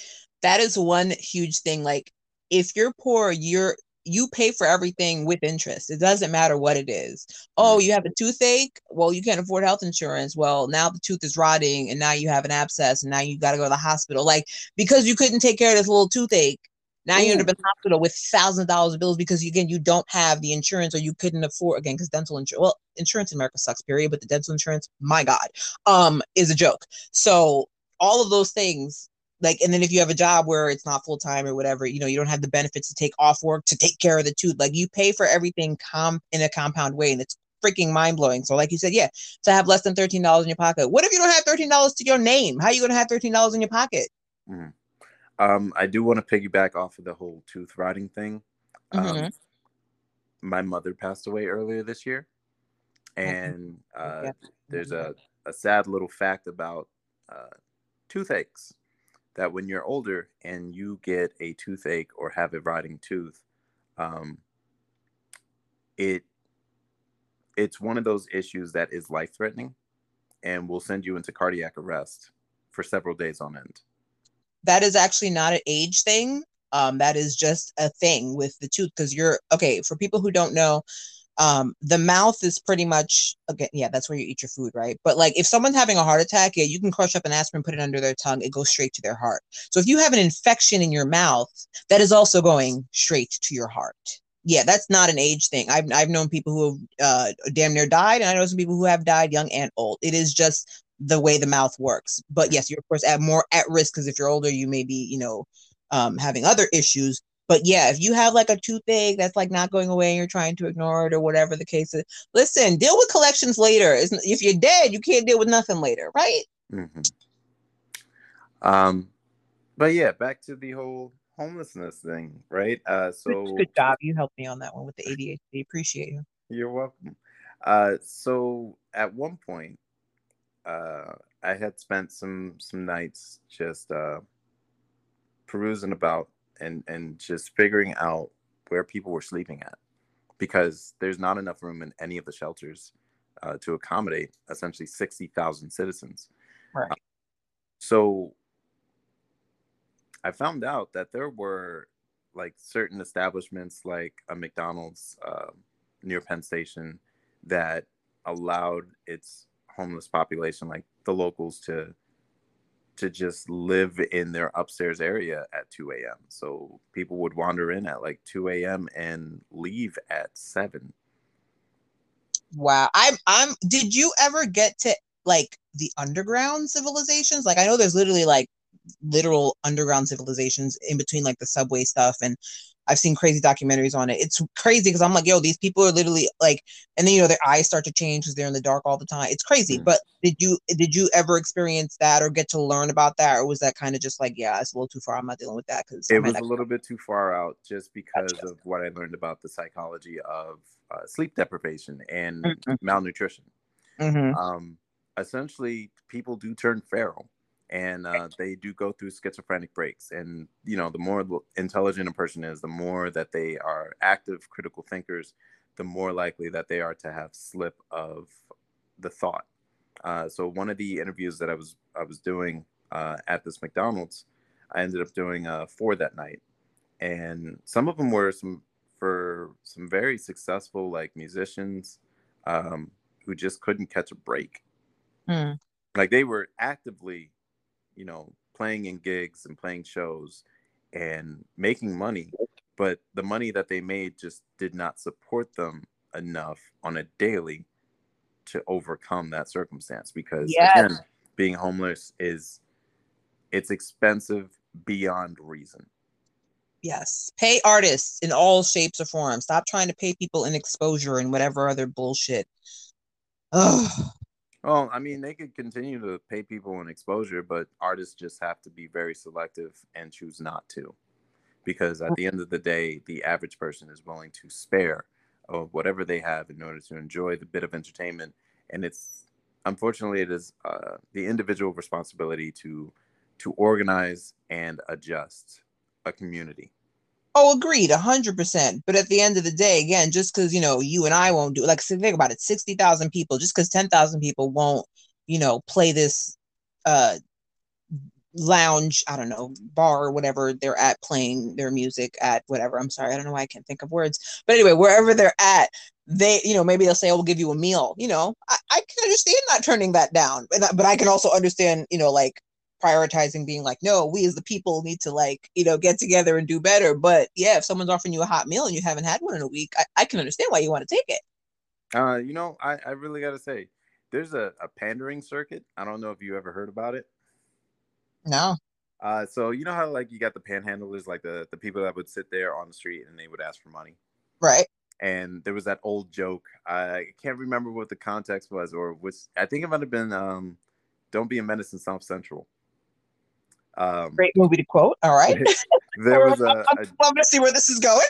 That is one huge thing. Like, if you're poor, you're you pay for everything with interest. It doesn't matter what it is. Oh, mm-hmm. you have a toothache? Well, you can't afford health insurance. Well, now the tooth is rotting and now you have an abscess and now you got to go to the hospital. Like because you couldn't take care of this little toothache, now Ooh. you end up in the hospital with thousands of dollars of bills because again you don't have the insurance or you couldn't afford again because dental insurance. Well, insurance in America sucks, period. But the dental insurance, my God, um, is a joke. So all of those things, like, and then if you have a job where it's not full time or whatever, you know, you don't have the benefits to take off work to take care of the tooth. Like you pay for everything com in a compound way, and it's freaking mind blowing. So, like you said, yeah, to have less than thirteen dollars in your pocket. What if you don't have thirteen dollars to your name? How are you going to have thirteen dollars in your pocket? Mm-hmm. Um, I do want to piggyback off of the whole tooth rotting thing. Um, mm-hmm. my mother passed away earlier this year, and uh, there's a, a sad little fact about uh, toothaches that when you're older and you get a toothache or have a rotting tooth, um, it it's one of those issues that is life threatening and will send you into cardiac arrest for several days on end that is actually not an age thing. Um, that is just a thing with the tooth because you're okay. For people who don't know, um, the mouth is pretty much again, yeah, that's where you eat your food, right? But like if someone's having a heart attack, yeah, you can crush up an aspirin, put it under their tongue, it goes straight to their heart. So if you have an infection in your mouth, that is also going straight to your heart. Yeah, that's not an age thing. I've I've known people who have uh, damn near died, and I know some people who have died young and old. It is just the way the mouth works. But yes, you're of course at more at risk because if you're older, you may be, you know, um, having other issues. But yeah, if you have like a toothache that's like not going away and you're trying to ignore it or whatever the case is, listen, deal with collections later. If you're dead, you can't deal with nothing later, right? Mm-hmm. Um, but yeah, back to the whole homelessness thing, right? Uh, so good job, you helped me on that one with the ADHD. Appreciate you. You're welcome. Uh, so at one point, uh, I had spent some some nights just uh, perusing about and and just figuring out where people were sleeping at because there's not enough room in any of the shelters uh, to accommodate essentially 60,000 citizens. Right. Uh, so I found out that there were like certain establishments like a McDonald's uh, near Penn Station that allowed its homeless population, like the locals, to to just live in their upstairs area at 2 a.m. So people would wander in at like 2 a.m. and leave at 7. Wow. I'm I'm did you ever get to like the underground civilizations? Like I know there's literally like literal underground civilizations in between like the subway stuff and I've seen crazy documentaries on it. It's crazy because I'm like, yo, these people are literally like, and then you know their eyes start to change because they're in the dark all the time. It's crazy. Mm. But did you did you ever experience that or get to learn about that, or was that kind of just like, yeah, it's a little too far. I'm not dealing with that because it was a little bit too far out, just because gotcha. of what I learned about the psychology of uh, sleep deprivation and mm-hmm. malnutrition. Mm-hmm. Um, essentially, people do turn feral and uh, they do go through schizophrenic breaks and you know the more intelligent a person is the more that they are active critical thinkers the more likely that they are to have slip of the thought uh, so one of the interviews that i was i was doing uh, at this mcdonald's i ended up doing uh, four that night and some of them were some for some very successful like musicians um, who just couldn't catch a break. Hmm. Like they were actively, you know, playing in gigs and playing shows and making money, but the money that they made just did not support them enough on a daily to overcome that circumstance because Yes. again, being homeless is it's expensive beyond reason. Yes. Pay artists in all shapes or forms. Stop trying to pay people in exposure and whatever other bullshit. Ugh. Well, I mean, they could continue to pay people in exposure, but artists just have to be very selective and choose not to. Because at the end of the day, the average person is willing to spare of whatever they have in order to enjoy the bit of entertainment. And it's unfortunately it is uh, the individual responsibility to to organize and adjust a community. Oh, agreed, hundred percent. But at the end of the day, again, just because you know you and I won't do like think about it, sixty thousand people, just because ten thousand people won't, you know, play this uh lounge, I don't know, bar or whatever they're at playing their music at whatever. I'm sorry, I don't know why I can't think of words. But anyway, wherever they're at, they, you know, maybe they'll say, oh, we'll give you a meal. You know, I, I can understand not turning that down. But, but I can also understand, you know, like prioritizing being like, no, we as the people need to like, you know, get together and do better. But yeah, if someone's offering you a hot meal and you haven't had one in a week, I, I can understand why you want to take it. Uh, you know, I, I really got to say, there's a, a pandering circuit. I don't know if you ever heard about it. No. Uh, so you know how like you got the panhandlers, like the the people that would sit there on the street and they would ask for money. Right. And there was that old joke. I can't remember what the context was, or which I think it might have been. Um, Don't be a menace in South Central. Um, Great movie to quote. All right. there was a, I'm, a I'm gonna see where this is going.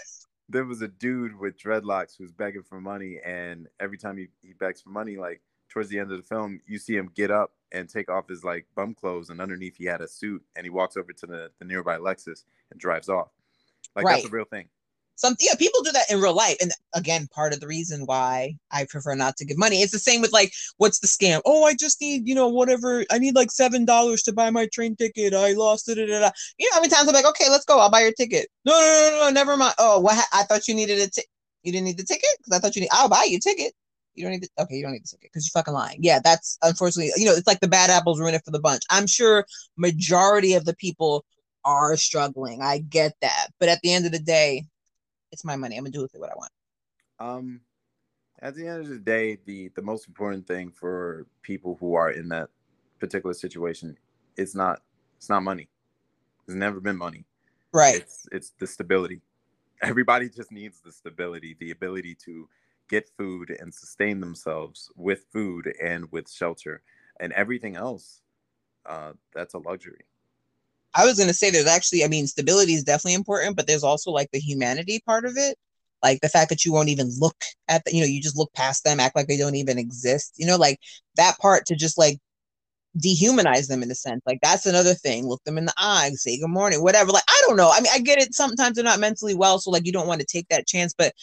there was a dude with dreadlocks who's begging for money, and every time he, he begs for money, like towards the end of the film, you see him get up and take off his like bum clothes, and underneath he had a suit, and he walks over to the, the nearby Lexus and drives off. Like that's a real thing. Some yeah people do that in real life and again part of the reason why i prefer not to give money it's the same with like what's the scam? Oh i just need you know whatever i need like seven dollars to buy my train ticket i lost it you know how many times i'm like okay let's go i'll buy your ticket. No no no no, no never mind. Oh what ha- i thought you needed a ticket you didn't need the ticket? Because i thought you need i'll buy you a ticket. You don't need the okay you don't need the ticket because you're fucking lying. Yeah that's unfortunately you know it's like the bad apples ruin it for the bunch. I'm sure majority of the people are struggling i get that but at the end of the day it's my money. I'm gonna do with it what I want. Um, at the end of the day, the the most important thing for people who are in that particular situation, it's not it's not money. It's never been money. Right. It's it's the stability. Everybody just needs the stability, the ability to get food and sustain themselves with food and with shelter, and everything else. Uh, that's a luxury. I was gonna say there's actually, I mean, stability is definitely important, but there's also like the humanity part of it. Like the fact that you won't even look at the, you know, you just look past them, act like they don't even exist. You know, like that part to just like dehumanize them in a sense. Like that's another thing. Look them in the eye, say good morning, whatever. Like I don't know. I mean, I get it. Sometimes they're not mentally well, so like you don't want to take that chance, but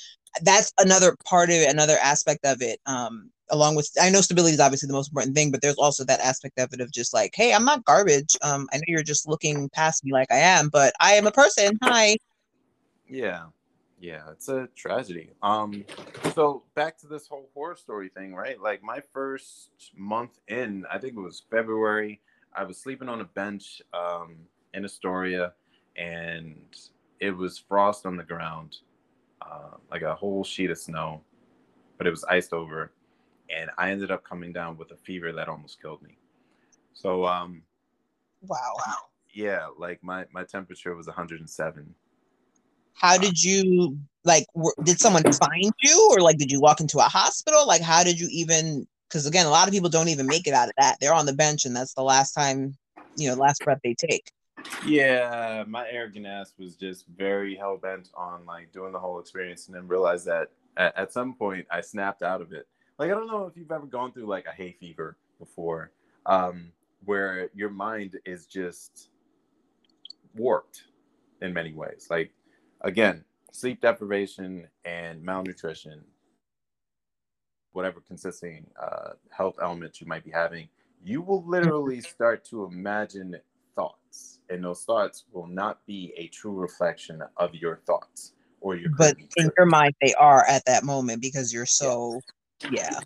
that's another part of it, another aspect of it. Um, along with I know stability is obviously the most important thing, but there's also that aspect of it of just like, hey, I'm not garbage. Um, I know you're just looking past me like I am, but I am a person. Hi. Yeah. Yeah, it's a tragedy. Um so back to this whole horror story thing, right? Like my first month in, I think it was February, I was sleeping on a bench um in Astoria and it was frost on the ground. Uh, like a whole sheet of snow, but it was iced over and I ended up coming down with a fever that almost killed me. So um Wow. yeah, like my my temperature was 107 How did you like? w did someone find you, or like did you walk into a hospital? Like, how did you even? Because again, a lot of people don't even make it out of that. They're on the bench, and that's the last time, you know, last breath they take. Yeah, my arrogant ass was just very hell bent on like doing the whole experience, and then realized that at, at some point I snapped out of it. Like I don't know if you've ever gone through like a hay fever before, um, where your mind is just warped in many ways. Like again, sleep deprivation and malnutrition, whatever consisting uh, health elements you might be having, you will literally start to imagine thoughts, and those thoughts will not be a true reflection of your thoughts. or you're but in your mind they are at that moment because you're so yeah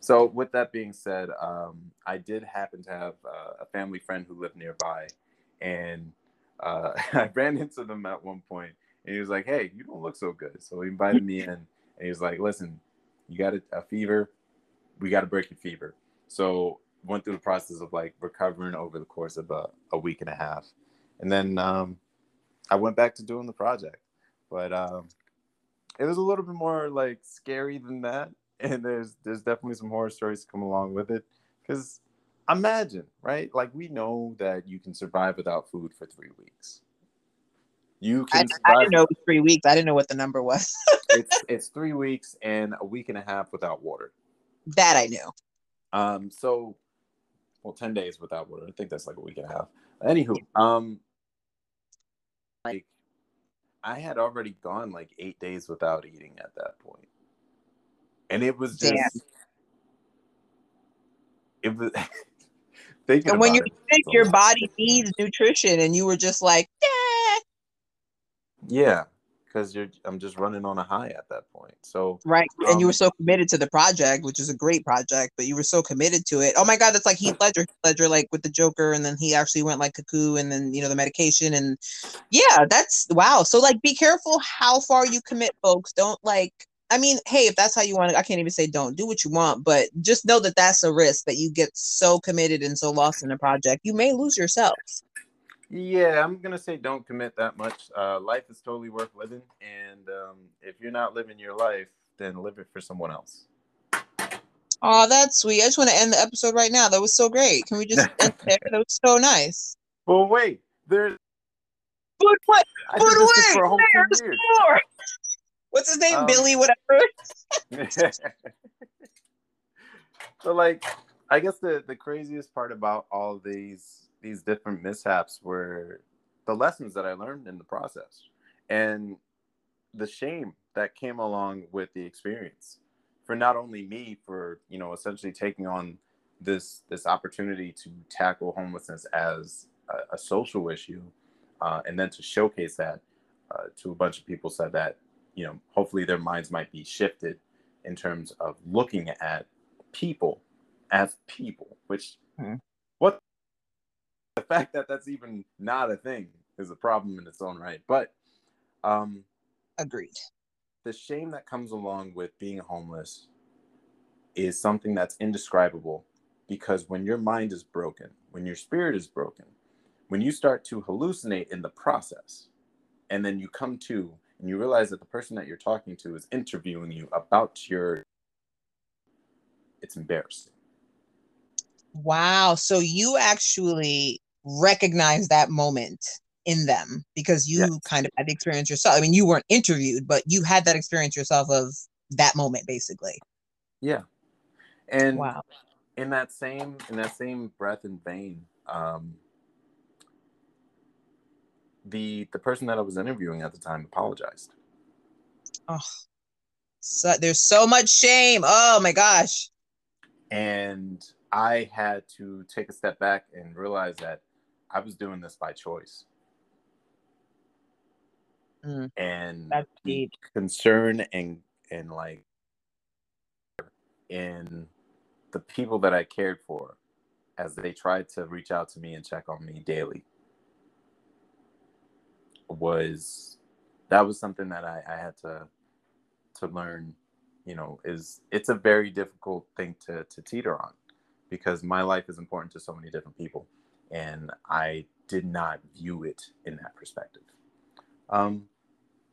So, with that being said, um, I did happen to have uh, a family friend who lived nearby, and uh, I ran into them at one point, and he was like, "Hey, you don't look so good." So he invited me in, and he was like, "Listen, you got a, a fever. We got to break your fever." So went through the process of like recovering over the course of a, a week and a half, and then um, I went back to doing the project, but um, it was a little bit more like scary than that and there's there's definitely some horror stories to come along with it. Because imagine right? Like we know that you can survive without food for three weeks. You I, can I survive didn't know three weeks. I didn't know what the number was. It's it's three weeks and a week and a half without water. That i knew. Um so well 10 days without water. I think that's like a week and a half. Anywho um like i had already gone like eight days without eating at that point and it was just Damn. it was thinking and when you're sick a your body needs nutrition and you were just like eh. yeah because you're i'm just running on a high at that point so right and you were Um, so committed to the project which is a great project but you were so committed to it oh my god that's like heath ledger Heath ledger like with the joker and then he actually went like cuckoo and then you know the medication and yeah that's wow so like be careful how far you commit folks don't like i mean hey if that's how you want to i can't even say don't do what you want but just know that that's a risk that you get so committed and so lost in a project you may lose yourself. Yeah i'm gonna say don't commit that much. Uh, life is totally worth living and um, if you're not living your life then live it for someone else. Oh that's sweet. I just want to end the episode right now. That was so great. Can we just end there? That was so nice. Well wait there's but what But wait, for a whole there's more. What's his name? Um, Billy, whatever. so like i guess the the craziest part about all these these different mishaps were the lessons that i learned in the process and the shame that came along with the experience for not only me for you know essentially taking on this this opportunity to tackle homelessness as a, a social issue uh, and then to showcase that uh, to a bunch of people so that you know hopefully their minds might be shifted in terms of looking at people as people which Mhm. what the fact that that's even not a thing is a problem in its own right but um Agreed. the shame that comes along with being homeless is something that's indescribable because when your mind is broken, when your spirit is broken, when you start to hallucinate in the process, and then you come to and you realize that the person that you're talking to is interviewing you about your, it's embarrassing. Wow. So you actually recognize that moment in them because you Yes. kind of had the experience yourself. I mean, you weren't interviewed, but you had that experience yourself of that moment, basically. Yeah, and Wow. in that same in that same breath and vein, um, the the person that I was interviewing at the time apologized. Oh, so there's so much shame. Oh my gosh. and I had to take a step back and realize that I was doing this by choice. Mm, and that's the deep. concern and and like in the people that I cared for as they tried to reach out to me and check on me daily was that was something that I, I had to to learn you know is it's a very difficult thing to to teeter on because my life is important to so many different people and i did not view it in that perspective. Um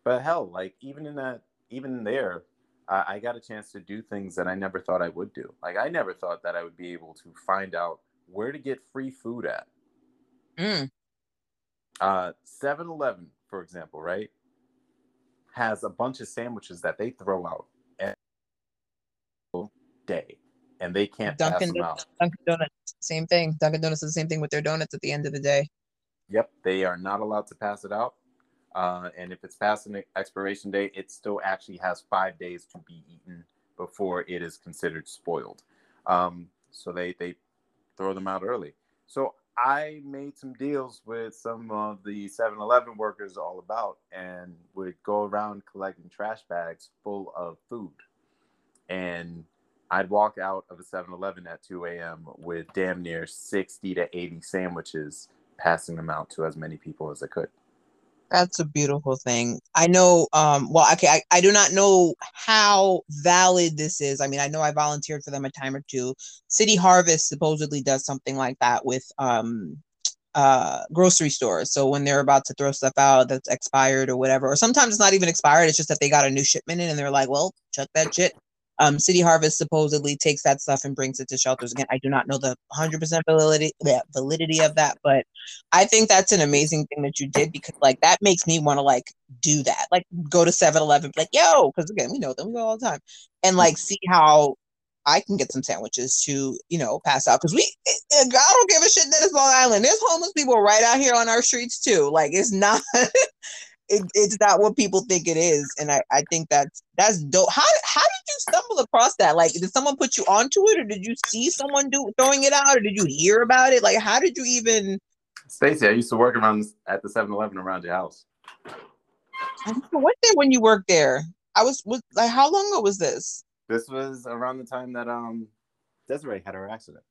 but hell like even in that even there I, I got a chance to do things that i never thought i would do. Like i never thought that i would be able to find out where to get free food at. Mm, uh 7-eleven for example right has a bunch of sandwiches that they throw out every day and they can't pass Dunkin' them out Dunkin' Donuts, same thing. Dunkin' Donuts is the same thing with their donuts at the end of the day. Yep, they are not allowed to pass it out. Uh, and if it's past an expiration date, it still actually has five days to be eaten before it is considered spoiled. Um, so they they throw them out early. So I made some deals with some of the 7-Eleven workers all about, and would go around collecting trash bags full of food, and I'd walk out of a 7-Eleven at 2 a.m. with damn near 60 to 80 sandwiches, passing them out to as many people as I could. That's a beautiful thing. I know, um, well, okay, I, I do not know how valid this is. I mean, I know I volunteered for them a time or two. City Harvest supposedly does something like that with um uh grocery stores. So when they're about to throw stuff out that's expired or whatever, or sometimes it's not even expired, it's just that they got a new shipment in and they're like, well, chuck that shit um, City Harvest supposedly takes that stuff and brings it to shelters. Again, I do not know the 100% validity, validity of that, but I think that's an amazing thing that you did because, like, that makes me want to, like, do that. Like, go to 7 Eleven, like, yo, because again, we know them, we go all the time, and, like, see how I can get some sandwiches to, you know, pass out. Because we, I don't give a shit that it's Long Island. There's homeless people right out here on our streets, too. Like, it's not. it, it's not what people think it is and I, I think that's that's dope. How, how did you stumble across that? Like did someone put you onto it or did you see someone do throwing it out or did you hear about it? Like how did you even stacy i used to work around at the 7-eleven around your house. What day when you worked there. I was, was like how long ago was this? This was around the time that um desiree had her accident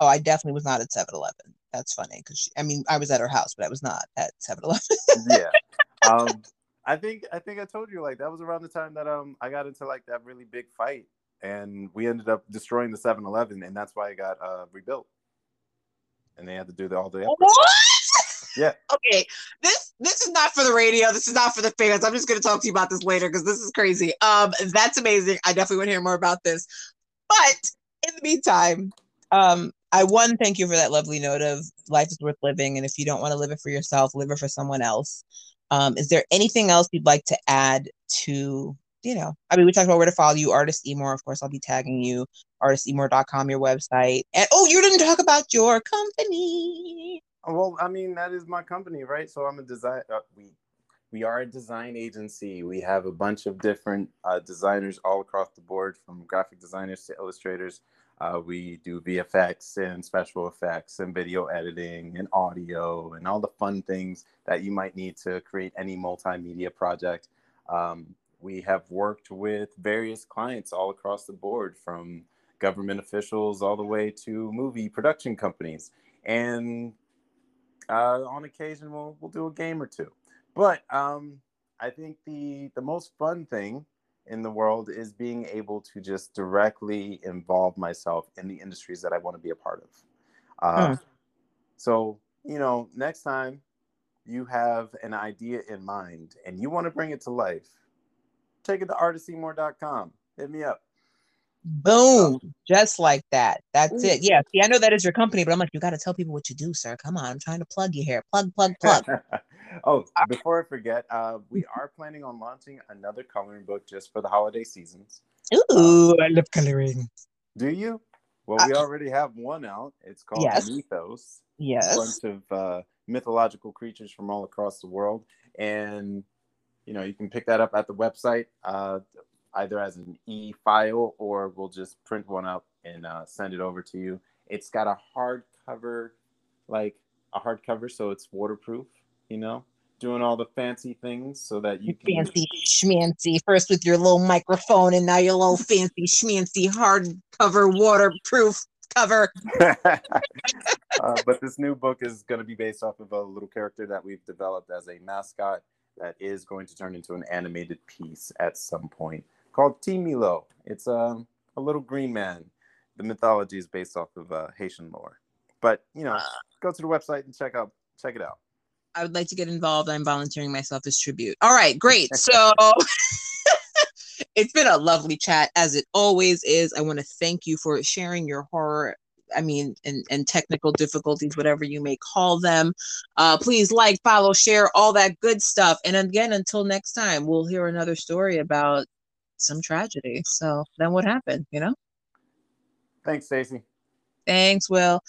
oh i definitely was not at 7-eleven that's funny because I mean I was at her house, but I was not at 7-Eleven. yeah. Um, I think I think I told you like that was around the time that um I got into like that really big fight and we ended up destroying the 7-Eleven and that's why I got uh rebuilt. And they had to do the all the What? Yeah. Okay. This this is not for the radio. This is not for the fans. I'm just gonna talk to you about this later because this is crazy. Um, that's amazing. I definitely want to hear more about this. But in the meantime, um, I one thank you for that lovely note of life is worth living, and if you don't want to live it for yourself, live it for someone else. Um, is there anything else you'd like to add to? You know, I mean, we talked about where to follow you, Artistemore. Of course, I'll be tagging you, artistemore.com, your website. And oh, you didn't talk about your company. Well, I mean, that is my company, right? So I'm a design. Uh, we we are a design agency. We have a bunch of different uh, designers all across the board, from graphic designers to illustrators uh, we do VFX and special effects and video editing and audio and all the fun things that you might need to create any multimedia project. Um, we have worked with various clients all across the board, from government officials all the way to movie production companies. And uh, on occasion, we'll, we'll do a game or two. But um, I think the, the most fun thing in the world is being able to just directly involve myself in the industries that I want to be a part of. Uh, hmm. So, you know, next time you have an idea in mind and you want to bring it to life, take it to artistemore.com. Hit me up. Boom, just like that. That's it. Yeah. See, I know that is your company, but I'm like, you got to tell people what you do, sir. Come on, I'm trying to plug you here. Plug, plug, plug. oh, before I forget, uh, we are planning on launching another coloring book just for the holiday seasons. Ooh, um, I love coloring. Do you? Well, we uh, already have one out. It's called yes. Mythos. Yes. A bunch of uh, mythological creatures from all across the world, and you know you can pick that up at the website. Either as an e file or we'll just print one up and uh, send it over to you. It's got a hardcover, like a hardcover, so it's waterproof. You know, doing all the fancy things so that you can fancy schmancy first with your little microphone and now your little fancy schmancy hardcover waterproof cover. uh, but this new book is going to be based off of a little character that we've developed as a mascot that is going to turn into an animated piece at some point called Timilo. It's a, um, a little green man. The mythology is based off of uh, Haitian lore. But you know, go to the website and check out check it out. I would like to get involved. I'm volunteering myself as tribute. All right, great. So it's been a lovely chat as it always is. I want to thank you for sharing your horror I mean, and, and technical difficulties, whatever you may call them. Uh, please like, follow, share, all that good stuff. And again, until next time, we'll hear another story about some tragedy. So then what happened, you know? Thanks, Stacy. Thanks, Will.